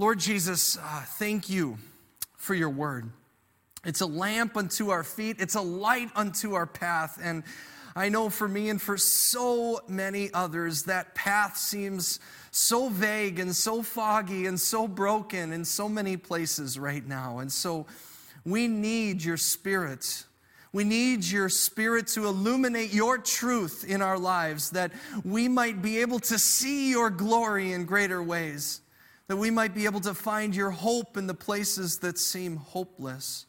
Lord Jesus, uh, thank you for your word. It's a lamp unto our feet, it's a light unto our path. And I know for me and for so many others, that path seems so vague and so foggy and so broken in so many places right now. And so we need your spirit. We need your spirit to illuminate your truth in our lives that we might be able to see your glory in greater ways, that we might be able to find your hope in the places that seem hopeless.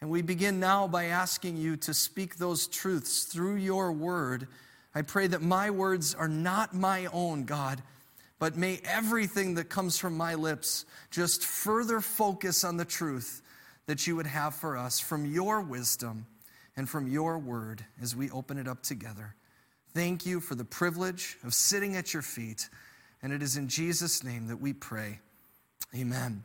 And we begin now by asking you to speak those truths through your word. I pray that my words are not my own, God, but may everything that comes from my lips just further focus on the truth that you would have for us from your wisdom and from your word as we open it up together. Thank you for the privilege of sitting at your feet. And it is in Jesus' name that we pray. Amen.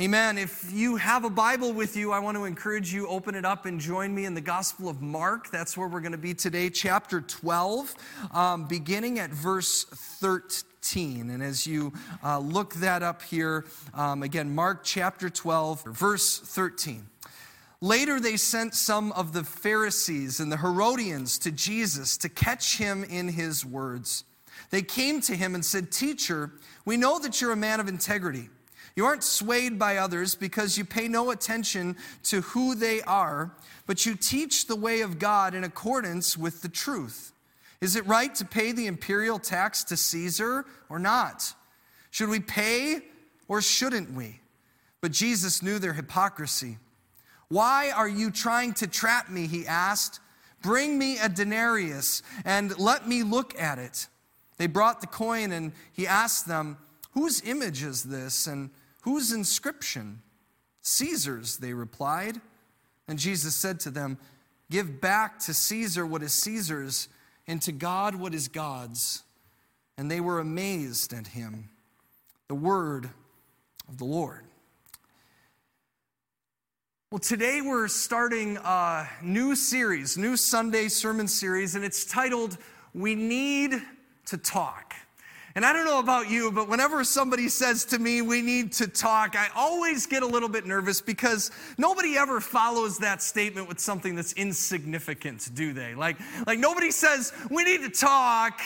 Amen. If you have a Bible with you, I want to encourage you open it up and join me in the Gospel of Mark. That's where we're going to be today, chapter 12, um, beginning at verse 13. And as you uh, look that up here, um, again, Mark chapter 12, verse 13. Later, they sent some of the Pharisees and the Herodians to Jesus to catch him in his words. They came to him and said, Teacher, we know that you're a man of integrity you aren't swayed by others because you pay no attention to who they are, but you teach the way of God in accordance with the truth. Is it right to pay the imperial tax to Caesar or not? Should we pay or shouldn't we? But Jesus knew their hypocrisy. Why are you trying to trap me? He asked. Bring me a denarius and let me look at it. They brought the coin and he asked them, Whose image is this? And Whose inscription? Caesar's, they replied. And Jesus said to them, Give back to Caesar what is Caesar's, and to God what is God's. And they were amazed at him. The word of the Lord. Well, today we're starting a new series, new Sunday sermon series, and it's titled We Need to Talk. And I don't know about you, but whenever somebody says to me, we need to talk, I always get a little bit nervous because nobody ever follows that statement with something that's insignificant, do they? Like, like nobody says, we need to talk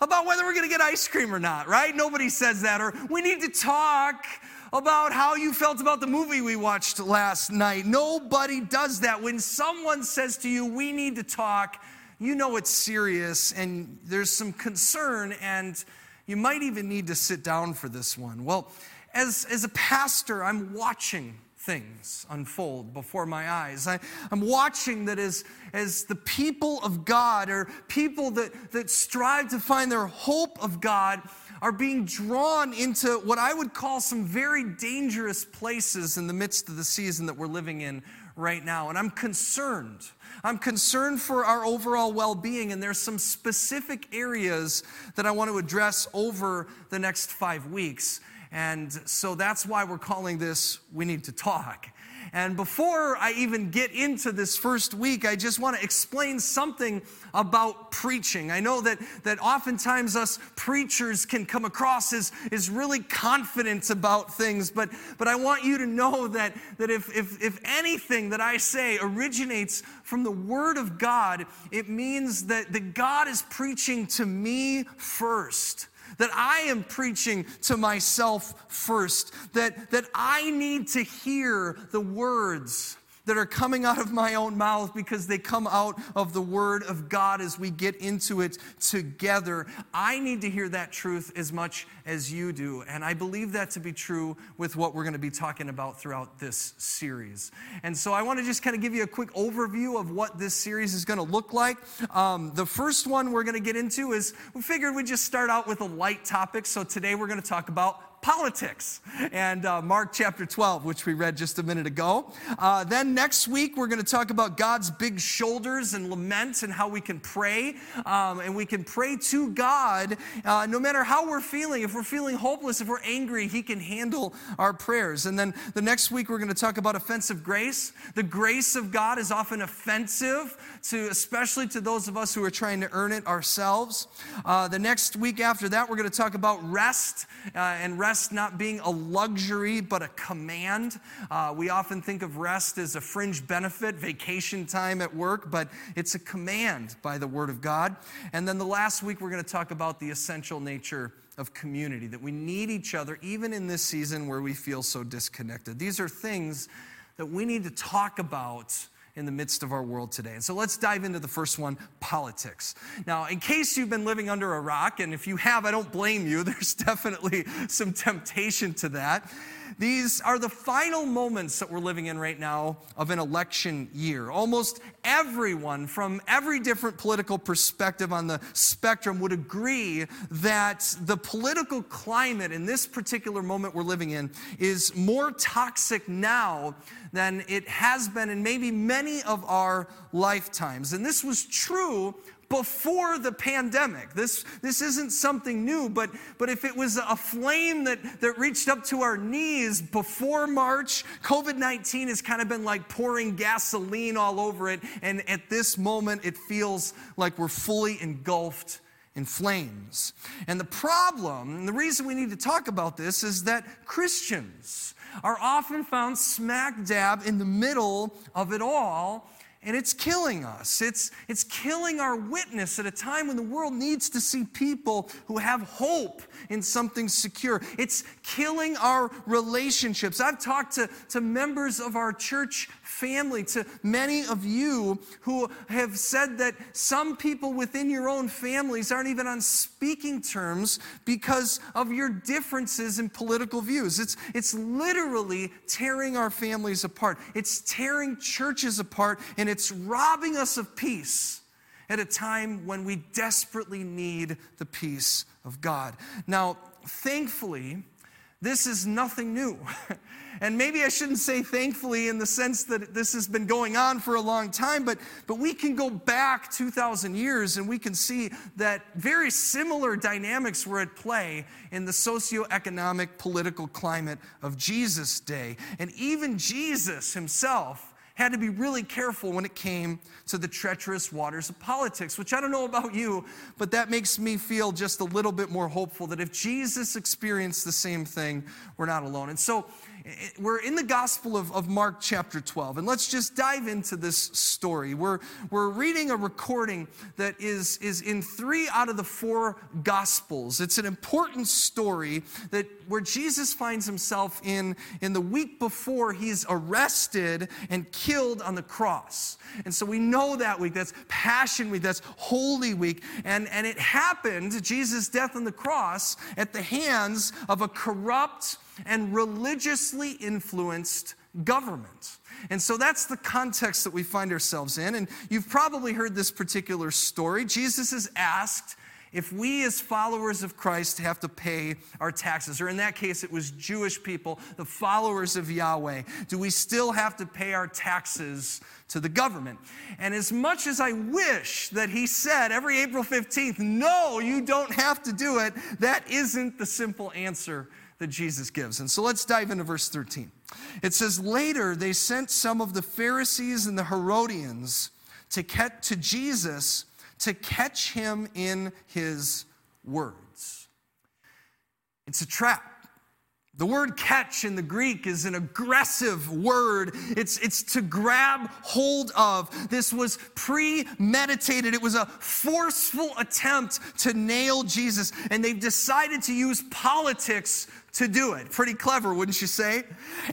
about whether we're gonna get ice cream or not, right? Nobody says that. Or we need to talk about how you felt about the movie we watched last night. Nobody does that. When someone says to you, we need to talk, you know it's serious and there's some concern and you might even need to sit down for this one. Well, as, as a pastor, I'm watching things unfold before my eyes. I, am watching that as, as the people of God or people that, that strive to find their hope of God are being drawn into what I would call some very dangerous places in the midst of the season that we're living in right now. And I'm concerned I'm concerned for our overall well being, and there's some specific areas that I want to address over the next five weeks. And so that's why we're calling this We Need to Talk. And before I even get into this first week, I just want to explain something about preaching. I know that, that oftentimes us preachers can come across as, as really confident about things, but, but I want you to know that, that if, if, if anything that I say originates from the Word of God, it means that, that God is preaching to me first that I am preaching to myself first, that, that I need to hear the words that are coming out of my own mouth because they come out of the Word of God as we get into it together. I need to hear that truth as much as you do. And I believe that to be true with what we're going to be talking about throughout this series. And so I want to just kind of give you a quick overview of what this series is going to look like. Um, the first one we're going to get into is we figured we'd just start out with a light topic. So today we're going to talk about politics and uh, Mark chapter 12, which we read just a minute ago. Uh, then next week, we're going to talk about God's big shoulders and lament and how we can pray. Um, and we can pray to God uh, no matter how we're feeling. If we're feeling hopeless, if we're angry, He can handle our prayers. And then the next week, we're going to talk about offensive grace. The grace of God is often offensive to, especially to those of us who are trying to earn it ourselves. Uh, the next week after that, we're going to talk about rest uh, and rest rest not being a luxury, but a command. Uh, we often think of rest as a fringe benefit, vacation time at work, but it's a command by the Word of God. And then the last week, we're going to talk about the essential nature of community, that we need each other even in this season where we feel so disconnected. These are things that we need to talk about in the midst of our world today. And so let's dive into the first one politics. Now, in case you've been living under a rock, and if you have, I don't blame you, there's definitely some temptation to that. These are the final moments that we're living in right now of an election year. Almost everyone from every different political perspective on the spectrum would agree that the political climate in this particular moment we're living in is more toxic now than it has been in maybe many of our lifetimes. And this was true before the pandemic. This, this isn't something new, but, but if it was a flame that, that reached up to our knees before March, COVID 19 has kind of been like pouring gasoline all over it. And at this moment, it feels like we're fully engulfed in flames. And the problem, and the reason we need to talk about this, is that Christians are often found smack dab in the middle of it all and it's killing us. It's, it's killing our witness at a time when the world needs to see people who have hope in something secure. It's killing our relationships. I've talked to, to members of our church family, to many of you who have said that some people within your own families aren't even on speaking terms because of your differences in political views. It's, it's literally tearing our families apart, it's tearing churches apart, and it's robbing us of peace at a time when we desperately need the peace of God. Now, thankfully, this is nothing new. and maybe I shouldn't say thankfully in the sense that this has been going on for a long time, but, but we can go back 2,000 years and we can see that very similar dynamics were at play in the socioeconomic political climate of Jesus' day. And even Jesus himself had to be really careful when it came to the treacherous waters of politics, which I don't know about you, but that makes me feel just a little bit more hopeful that if Jesus experienced the same thing, we're not alone. And so, we're in the Gospel of, of Mark, chapter 12, and let's just dive into this story. We're, we're reading a recording that is, is in three out of the four Gospels. It's an important story that where Jesus finds himself in, in the week before he's arrested and killed on the cross. And so we know that week. That's Passion Week. That's Holy Week. And, and it happened, Jesus' death on the cross, at the hands of a corrupt, and religiously influenced government. And so that's the context that we find ourselves in. And you've probably heard this particular story. Jesus is asked if we, as followers of Christ, have to pay our taxes, or in that case, it was Jewish people, the followers of Yahweh, do we still have to pay our taxes to the government? And as much as I wish that he said every April 15th, no, you don't have to do it, that isn't the simple answer that Jesus gives. And so let's dive into verse 13. It says, Later they sent some of the Pharisees and the Herodians to, get to Jesus to catch him in his words. It's a trap. The word catch in the Greek is an aggressive word. It's, it's to grab hold of. This was premeditated. It was a forceful attempt to nail Jesus. And they've decided to use politics to do it. Pretty clever, wouldn't you say?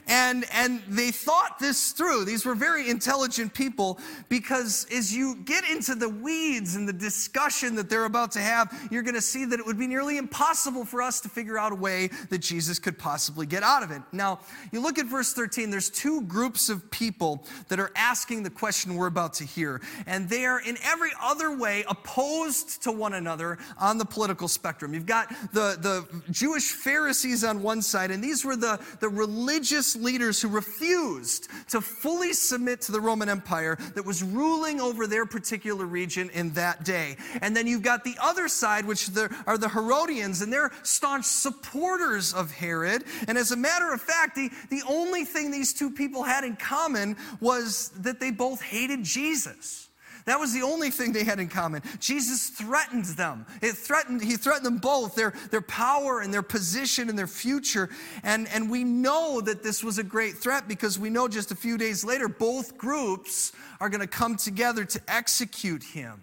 And, and they thought this through. These were very intelligent people because as you get into the weeds and the discussion that they're about to have, you're going to see that it would be nearly impossible for us to figure out a way that Jesus could possibly get out of it. Now, you look at verse 13, there's two groups of people that are asking the question we're about to hear. And they are in every other way opposed to one another on the political spectrum. You've got the, the Jewish Pharisees on on one side, and these were the, the religious leaders who refused to fully submit to the Roman Empire that was ruling over their particular region in that day. And then you've got the other side, which are the Herodians, and they're staunch supporters of Herod. And as a matter of fact, the, the only thing these two people had in common was that they both hated Jesus. That was the only thing they had in common. Jesus threatened them. It threatened, he threatened them both, their, their power and their position and their future. And, and we know that this was a great threat because we know just a few days later, both groups are going to come together to execute him.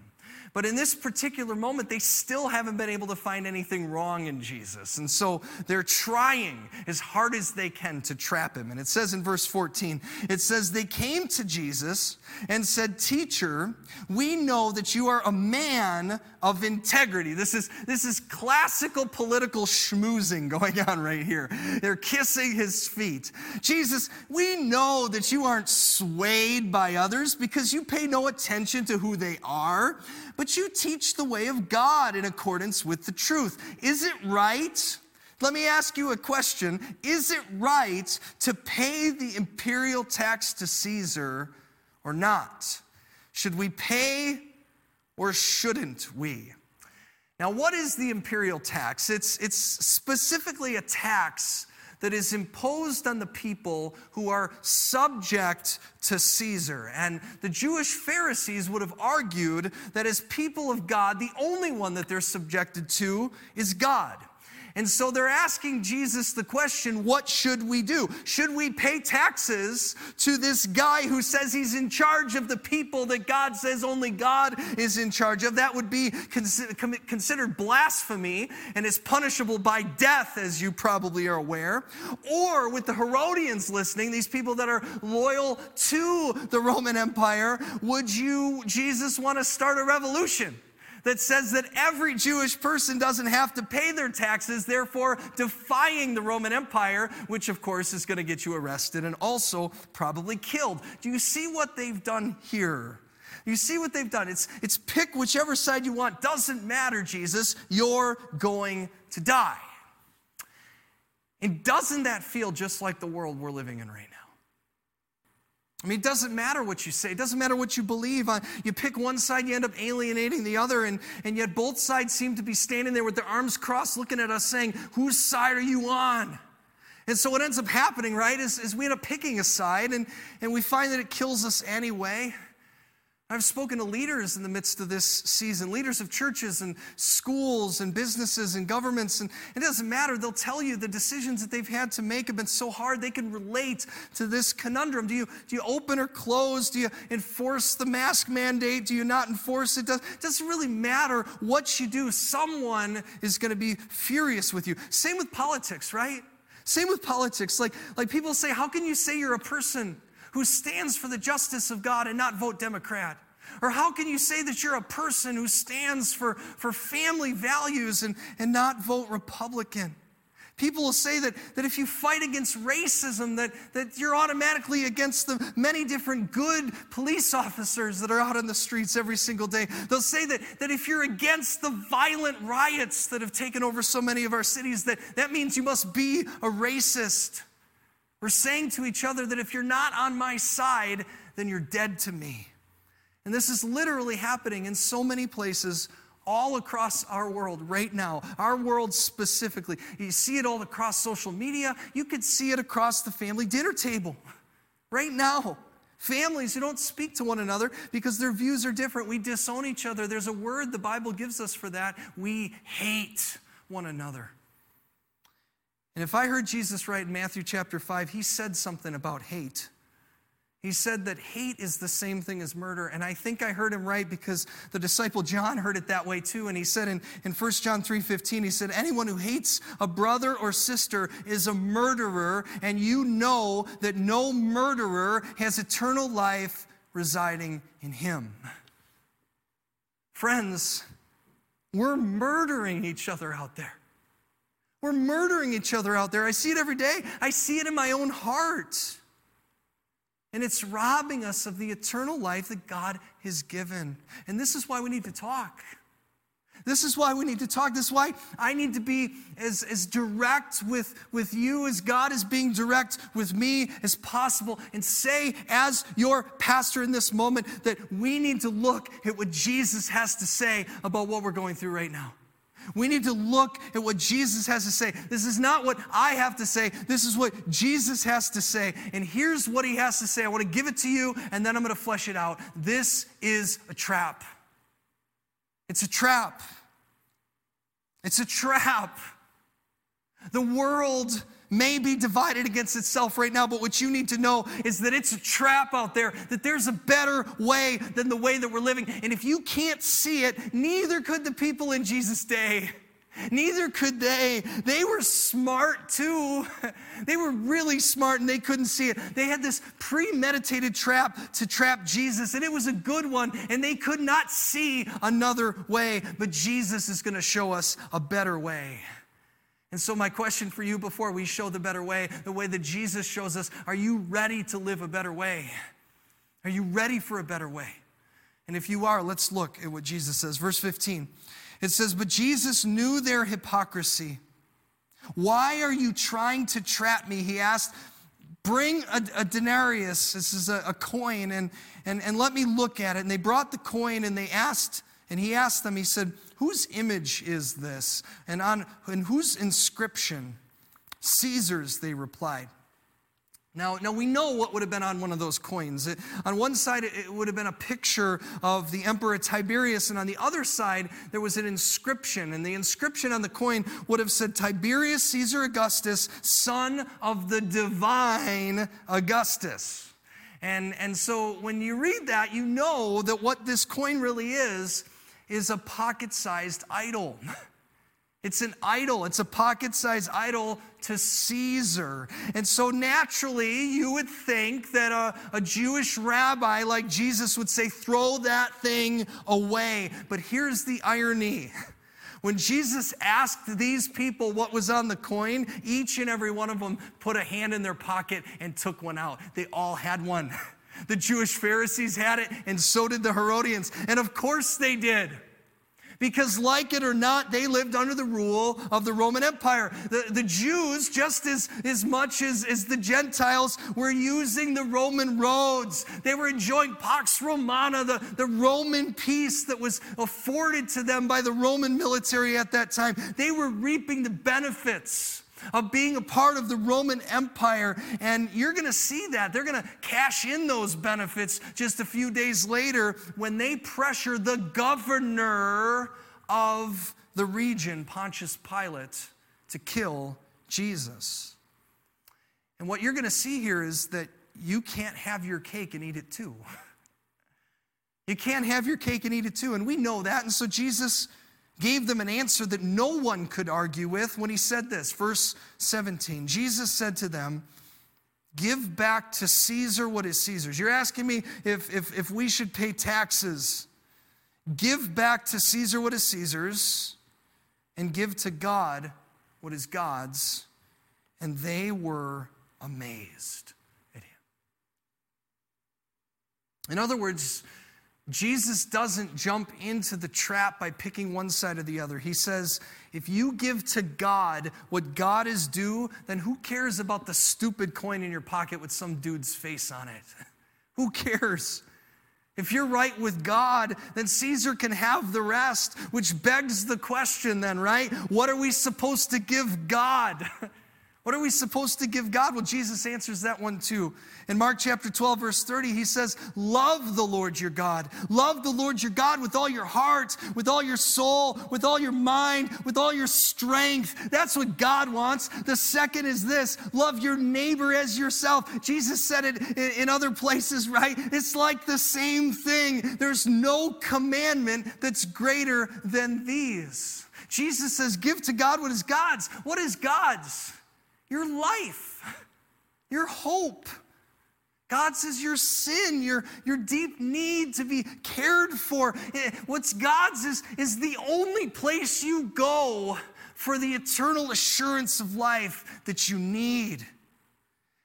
But in this particular moment, they still haven't been able to find anything wrong in Jesus. And so they're trying as hard as they can to trap him. And it says in verse 14, it says, They came to Jesus and said, Teacher, we know that you are a man of integrity. This is, this is classical political schmoozing going on right here. They're kissing his feet. Jesus, we know that you aren't swayed by others because you pay no attention to who they are but you teach the way of God in accordance with the truth. Is it right? Let me ask you a question. Is it right to pay the imperial tax to Caesar or not? Should we pay or shouldn't we? Now, what is the imperial tax? It's, it's specifically a tax that is imposed on the people who are subject to Caesar. And the Jewish Pharisees would have argued that as people of God, the only one that they're subjected to is God. And so they're asking Jesus the question what should we do? Should we pay taxes to this guy who says he's in charge of the people that God says only God is in charge of? That would be considered blasphemy and is punishable by death, as you probably are aware. Or with the Herodians listening, these people that are loyal to the Roman Empire, would you, Jesus, want to start a revolution? That says that every Jewish person doesn't have to pay their taxes, therefore defying the Roman Empire, which of course is going to get you arrested and also probably killed. Do you see what they've done here? You see what they've done? It's, it's pick whichever side you want. Doesn't matter, Jesus. You're going to die. And doesn't that feel just like the world we're living in right now? I mean, it doesn't matter what you say. It doesn't matter what you believe. Uh, you pick one side, you end up alienating the other, and, and yet both sides seem to be standing there with their arms crossed, looking at us, saying, Whose side are you on? And so what ends up happening, right, is, is we end up picking a side, and, and we find that it kills us anyway. I've spoken to leaders in the midst of this season, leaders of churches and schools and businesses and governments, and it doesn't matter. They'll tell you the decisions that they've had to make have been so hard they can relate to this conundrum. Do you, do you open or close? Do you enforce the mask mandate? Do you not enforce it? It doesn't really matter what you do. Someone is going to be furious with you. Same with politics, right? Same with politics. Like, like people say, how can you say you're a person who stands for the justice of God and not vote Democrat? Or how can you say that you're a person who stands for, for family values and, and not vote Republican? People will say that, that if you fight against racism, that, that you're automatically against the many different good police officers that are out on the streets every single day. They'll say that, that if you're against the violent riots that have taken over so many of our cities, that that means you must be a racist. We're saying to each other that if you're not on my side, then you're dead to me. And this is literally happening in so many places all across our world right now, our world specifically. You see it all across social media. You could see it across the family dinner table right now. Families who don't speak to one another because their views are different. We disown each other. There's a word the Bible gives us for that. We hate one another. And if I heard Jesus right in Matthew chapter 5, he said something about hate. He said that hate is the same thing as murder. And I think I heard him right because the disciple John heard it that way too. And he said in, in 1 John 3:15, he said, Anyone who hates a brother or sister is a murderer, and you know that no murderer has eternal life residing in him. Friends, we're murdering each other out there. We're murdering each other out there. I see it every day. I see it in my own heart. And it's robbing us of the eternal life that God has given. And this is why we need to talk. This is why we need to talk. This is why I need to be as, as direct with, with you as God is being direct with me as possible and say, as your pastor in this moment, that we need to look at what Jesus has to say about what we're going through right now. We need to look at what Jesus has to say. This is not what I have to say. This is what Jesus has to say. And here's what he has to say. I want to give it to you, and then I'm going to flesh it out. This is a trap. It's a trap. It's a trap. The world may be divided against itself right now, but what you need to know is that it's a trap out there, that there's a better way than the way that we're living. And if you can't see it, neither could the people in Jesus' day. Neither could they. They were smart too. They were really smart and they couldn't see it. They had this premeditated trap to trap Jesus, and it was a good one, and they could not see another way. But Jesus is going to show us a better way. And so, my question for you before we show the better way, the way that Jesus shows us, are you ready to live a better way? Are you ready for a better way? And if you are, let's look at what Jesus says. Verse 15 it says, But Jesus knew their hypocrisy. Why are you trying to trap me? He asked. Bring a, a denarius, this is a, a coin, and, and, and let me look at it. And they brought the coin and they asked, and he asked them, he said, Whose image is this? And on and whose inscription? Caesar's, they replied. Now, now we know what would have been on one of those coins. It, on one side, it, it would have been a picture of the Emperor Tiberius, and on the other side, there was an inscription. And the inscription on the coin would have said, Tiberius Caesar Augustus, son of the divine Augustus. And, and so when you read that, you know that what this coin really is is a pocket sized idol. It's an idol. It's a pocket sized idol to Caesar. And so naturally, you would think that a, a, Jewish rabbi like Jesus would say, throw that thing away. But here's the irony. When Jesus asked these people what was on the coin, each and every one of them put a hand in their pocket and took one out. They all had one. The Jewish Pharisees had it, and so did the Herodians. And of course they did. Because, like it or not, they lived under the rule of the Roman Empire. The, the Jews, just as, as much as, as the Gentiles, were using the Roman roads. They were enjoying Pax Romana, the, the Roman peace that was afforded to them by the Roman military at that time. They were reaping the benefits of being a part of the Roman Empire. And you're going to see that. They're going to cash in those benefits just a few days later when they pressure the governor of the region, Pontius Pilate, to kill Jesus. And what you're going to see here is that you can't have your cake and eat it too. You can't have your cake and eat it too. And we know that. And so Jesus gave them an answer that no one could argue with when he said this. Verse 17 Jesus said to them, Give back to Caesar what is Caesar's. You're asking me if, if, if we should pay taxes. Give back to Caesar what is Caesar's, and give to God what is God's. And they were amazed at him. In other words, Jesus doesn't jump into the trap by picking one side or the other. He says, if you give to God what God is due, then who cares about the stupid coin in your pocket with some dude's face on it? who cares? If you're right with God, then Caesar can have the rest, which begs the question, then, right? What are we supposed to give God? What are we supposed to give God? Well, Jesus answers that one too. In Mark chapter 12, verse 30, he says, Love the Lord your God. Love the Lord your God with all your heart, with all your soul, with all your mind, with all your strength. That's what God wants. The second is this love your neighbor as yourself. Jesus said it in other places, right? It's like the same thing. There's no commandment that's greater than these. Jesus says, Give to God what is God's. What is God's? Your life, your hope. God says your sin, your, your deep need to be cared for. Eh, what's God's is, is the only place you go for the eternal assurance of life that you need.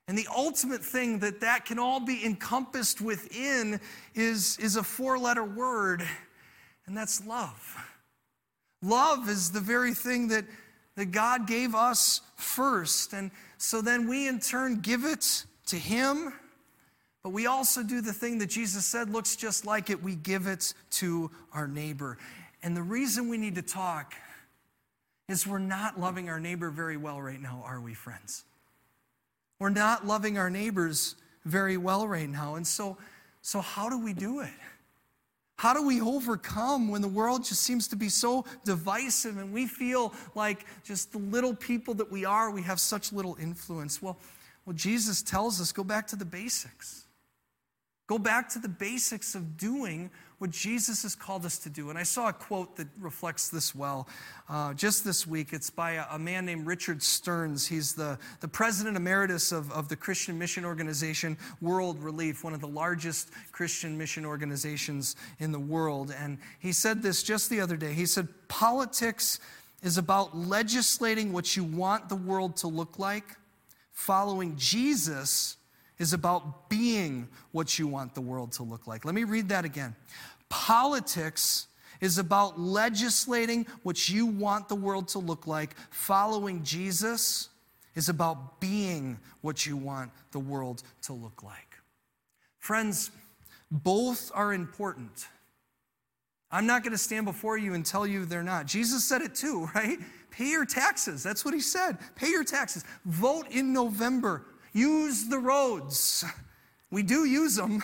And the ultimate thing that that can all be encompassed within is, is a four letter word, and that's love. Love is the very thing that that God gave us first. And so then we in turn give it to Him. But we also do the thing that Jesus said looks just like it. We give it to our neighbor. And the reason we need to talk is we're not loving our neighbor very well right now, are we, friends? We're not loving our neighbors very well right now. And so, so how do we do it? How do we overcome when the world just seems to be so divisive and we feel like just the little people that we are, we have such little influence? Well, well Jesus tells us go back to the basics. Go back to the basics of doing what Jesus has called us to do. And I saw a quote that reflects this well uh, just this week. It's by a, a, man named Richard Stearns. He's the, the president emeritus of, of the Christian mission organization World Relief, one of the largest Christian mission organizations in the world. And he said this just the other day. He said, Politics is about legislating what you want the world to look like. Following Jesus is about being what you want the world to look like. Let me read that again. Politics is about legislating what you want the world to look like. Following Jesus is about being what you want the world to look like. Friends, both are important. I'm not going to stand before you and tell you they're not. Jesus said it too, right? Pay your taxes. That's what he said. Pay your taxes. Vote in November. Use the roads. We do use them.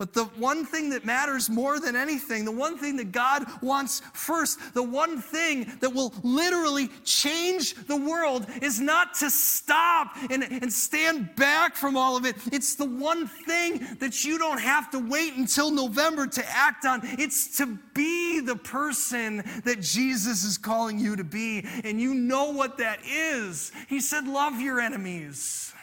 But the one thing that matters more than anything, the one thing that God wants first, the one thing that will literally change the world is not to stop and, and stand back from all of it. It's the one thing that you don't have to wait until November to act on. It's to be the person that Jesus is calling you to be. And you know what that is. He said, Love your enemies.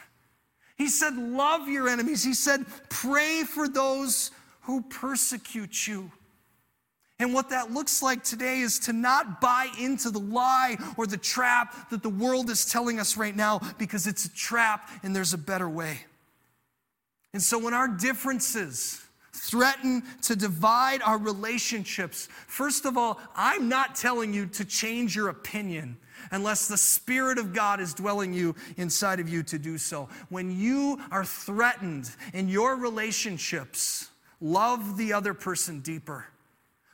He said, Love your enemies. He said, Pray for those who persecute you. And what that looks like today is to not buy into the lie or the trap that the world is telling us right now because it's a trap and there's a better way. And so when our differences threaten to divide our relationships, first of all, I'm not telling you to change your opinion unless the Spirit of God is dwelling you inside of you to do so. When you are threatened in your relationships, love the other person deeper.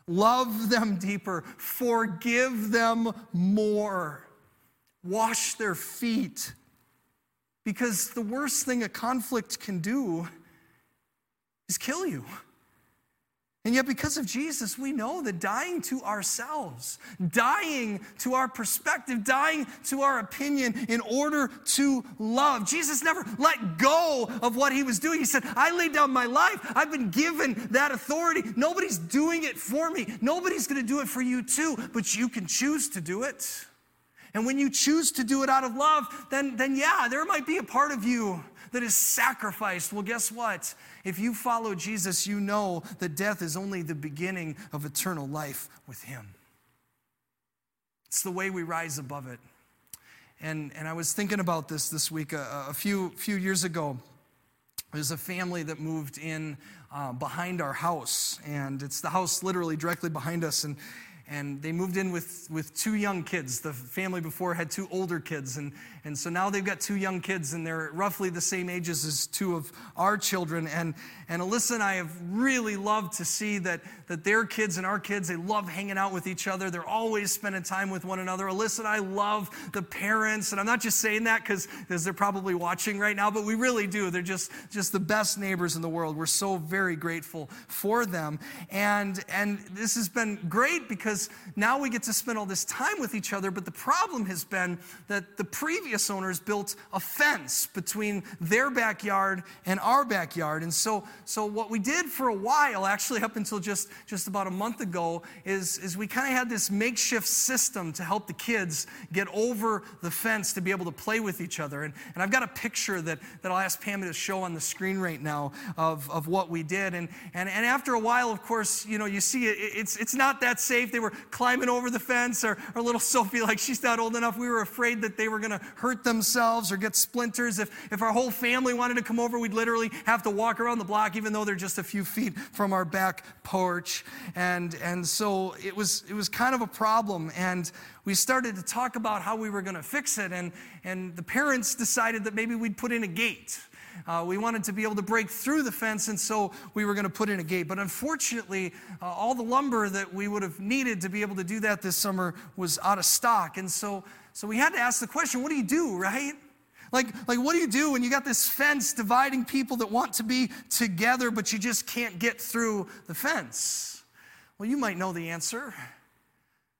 Love them deeper. Forgive them more. Wash their feet. Because the worst thing a conflict can do is kill you. And yet, because of Jesus, we know that dying to ourselves, dying to our perspective, dying to our opinion in order to love. Jesus never let go of what he was doing. He said, I laid down my life. I've been given that authority. Nobody's doing it for me. Nobody's going to do it for you too, but you can choose to do it. And when you choose to do it out of love, then, then yeah, there might be a part of you that is sacrificed. Well, guess what? If you follow Jesus, you know that death is only the beginning of eternal life with Him. It's the way we rise above it. And, and I was thinking about this this week. A, a few, few years ago, there's a family that moved in uh, behind our house, and it's the house literally directly behind us. And, and they moved in with, with two young kids. The family before had two older kids, and, and so now they've got two young kids, and they're roughly the same ages as two of our children. And, and Alyssa and I have really loved to see that, that their kids and our kids, they love hanging out with each other. They're always spending time with one another. Alyssa and I love the parents, and I'm not just saying that because they're probably watching right now, but we really do. They're just, just the best neighbors in the world. We're so very grateful for them. And, and this has been great because now we get to spend all this time with each other, but the problem has been that the previous owners built a fence between their backyard and our backyard. And so, so what we did for a while, actually up until just, just about a month ago, is, is we kind of had this makeshift system to help the kids get over the fence to be able to play with each other. And, and I've got a picture that, that I'll ask Pam to show on the screen right now of, of what we did. And, and, and after a while, of course, you know, you see it, it's, it's not that safe. They were climbing over the fence, or, or little Sophie, like she's not old enough. We were afraid that they were going to hurt themselves or get splinters. If, if our whole family wanted to come over, we'd literally have to walk around the block, even though they're just a few feet from our back porch. And, and so it was, it was kind of a problem. And we started to talk about how we were going to fix it. And, and the parents decided that maybe we'd put in a gate uh, we wanted to be able to break through the fence, and so we were going to put in a gate. But unfortunately, uh, all the lumber that we would have needed to be able to do that this summer was out of stock. And so, so we had to ask the question what do you do, right? Like, like, what do you do when you got this fence dividing people that want to be together, but you just can't get through the fence? Well, you might know the answer.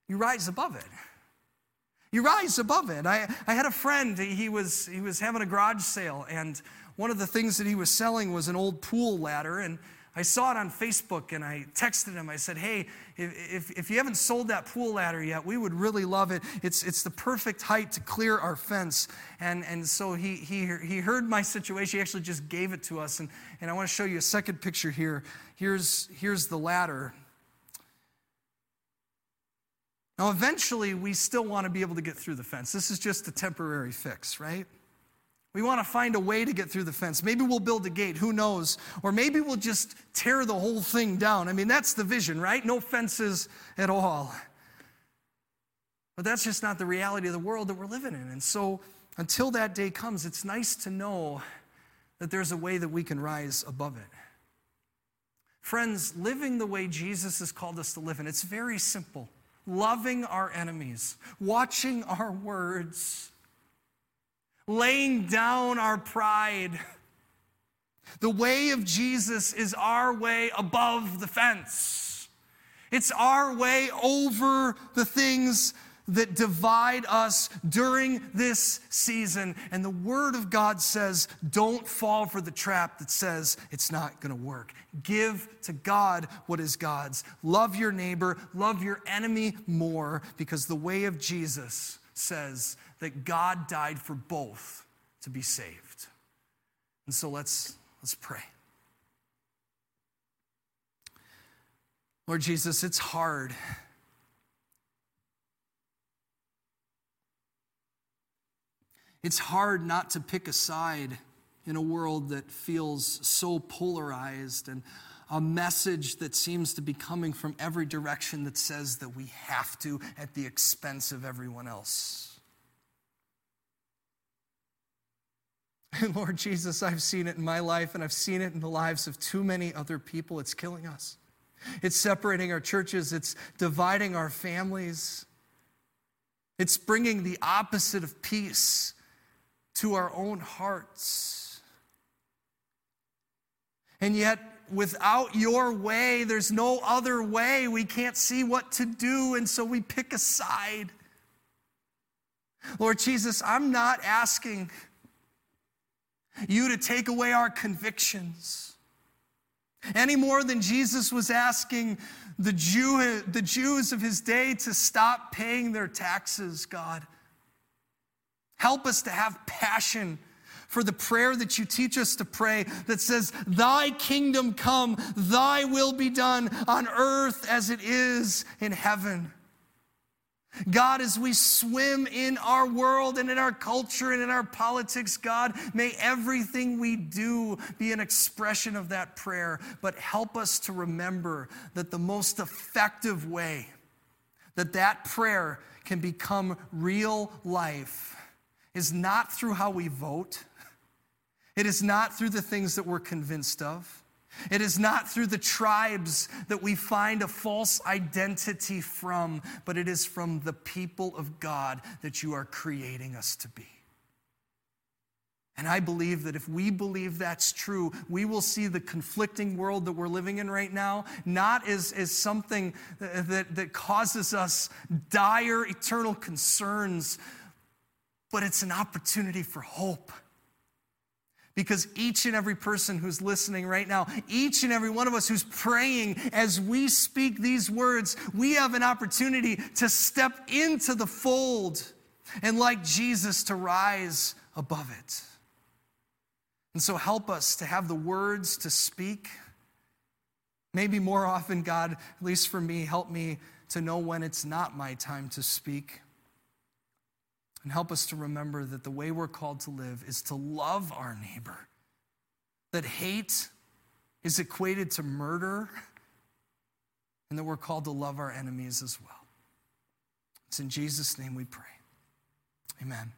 You rise above it. You rise above it. I, I had a friend, he was, he was having a garage sale, and one of the things that he was selling was an old pool ladder. And I saw it on Facebook and I texted him. I said, Hey, if, if you haven't sold that pool ladder yet, we would really love it. It's, it's the perfect height to clear our fence. And, and so he, he, he heard my situation. He actually just gave it to us. And, and I want to show you a second picture here. Here's, here's the ladder. Now, eventually, we still want to be able to get through the fence. This is just a temporary fix, right? We want to find a way to get through the fence. Maybe we'll build a gate, who knows? Or maybe we'll just tear the whole thing down. I mean, that's the vision, right? No fences at all. But that's just not the reality of the world that we're living in. And so, until that day comes, it's nice to know that there's a way that we can rise above it. Friends, living the way Jesus has called us to live in, it's very simple. Loving our enemies, watching our words, laying down our pride. The way of Jesus is our way above the fence. It's our way over the things that divide us during this season. And the Word of God says, don't fall for the trap that says it's not going to work. Give to God what is God's. Love your neighbor, love your enemy more, because the way of Jesus says that God died for both to be saved. And so let's, let's pray. Lord Jesus, it's hard. It's hard not to pick a side in a world that feels so polarized and a message that seems to be coming from every direction that says that we have to at the expense of everyone else. And Lord Jesus, I've seen it in my life and I've seen it in the lives of too many other people. It's killing us. It's separating our churches, it's dividing our families. It's bringing the opposite of peace to our own hearts. And yet, without your way, there's no other way. We can't see what to do, and so we pick a side. Lord Jesus, I'm not asking you to take away our convictions. Any more than Jesus was asking the, Jew, the Jews of his day to stop paying their taxes, God. Help us to have passion for the prayer that you teach us to pray that says, Thy kingdom come, thy will be done on earth as it is in heaven. God, as we swim in our world and in our culture and in our politics, God, may everything we do be an expression of that prayer. But help us to remember that the most effective way that that prayer can become real life is not through how we vote, it is not through the things that we're convinced of. It is not through the tribes that we find a false identity from, but it is from the people of God that you are creating us to be. And I believe that if we believe that's true, we will see the conflicting world that we're living in right now not as, as something that, that causes us dire eternal concerns, but it's an opportunity for hope. Because each and every person who's listening right now, each and every one of us who's praying as we speak these words, we have an opportunity to step into the fold and, like Jesus, to rise above it. And so, help us to have the words to speak. Maybe more often, God, at least for me, help me to know when it's not my time to speak. And help us to remember that the way we're called to live is to love our neighbor, that hate is equated to murder, and that we're called to love our enemies as well. It's in Jesus' name we pray. Amen.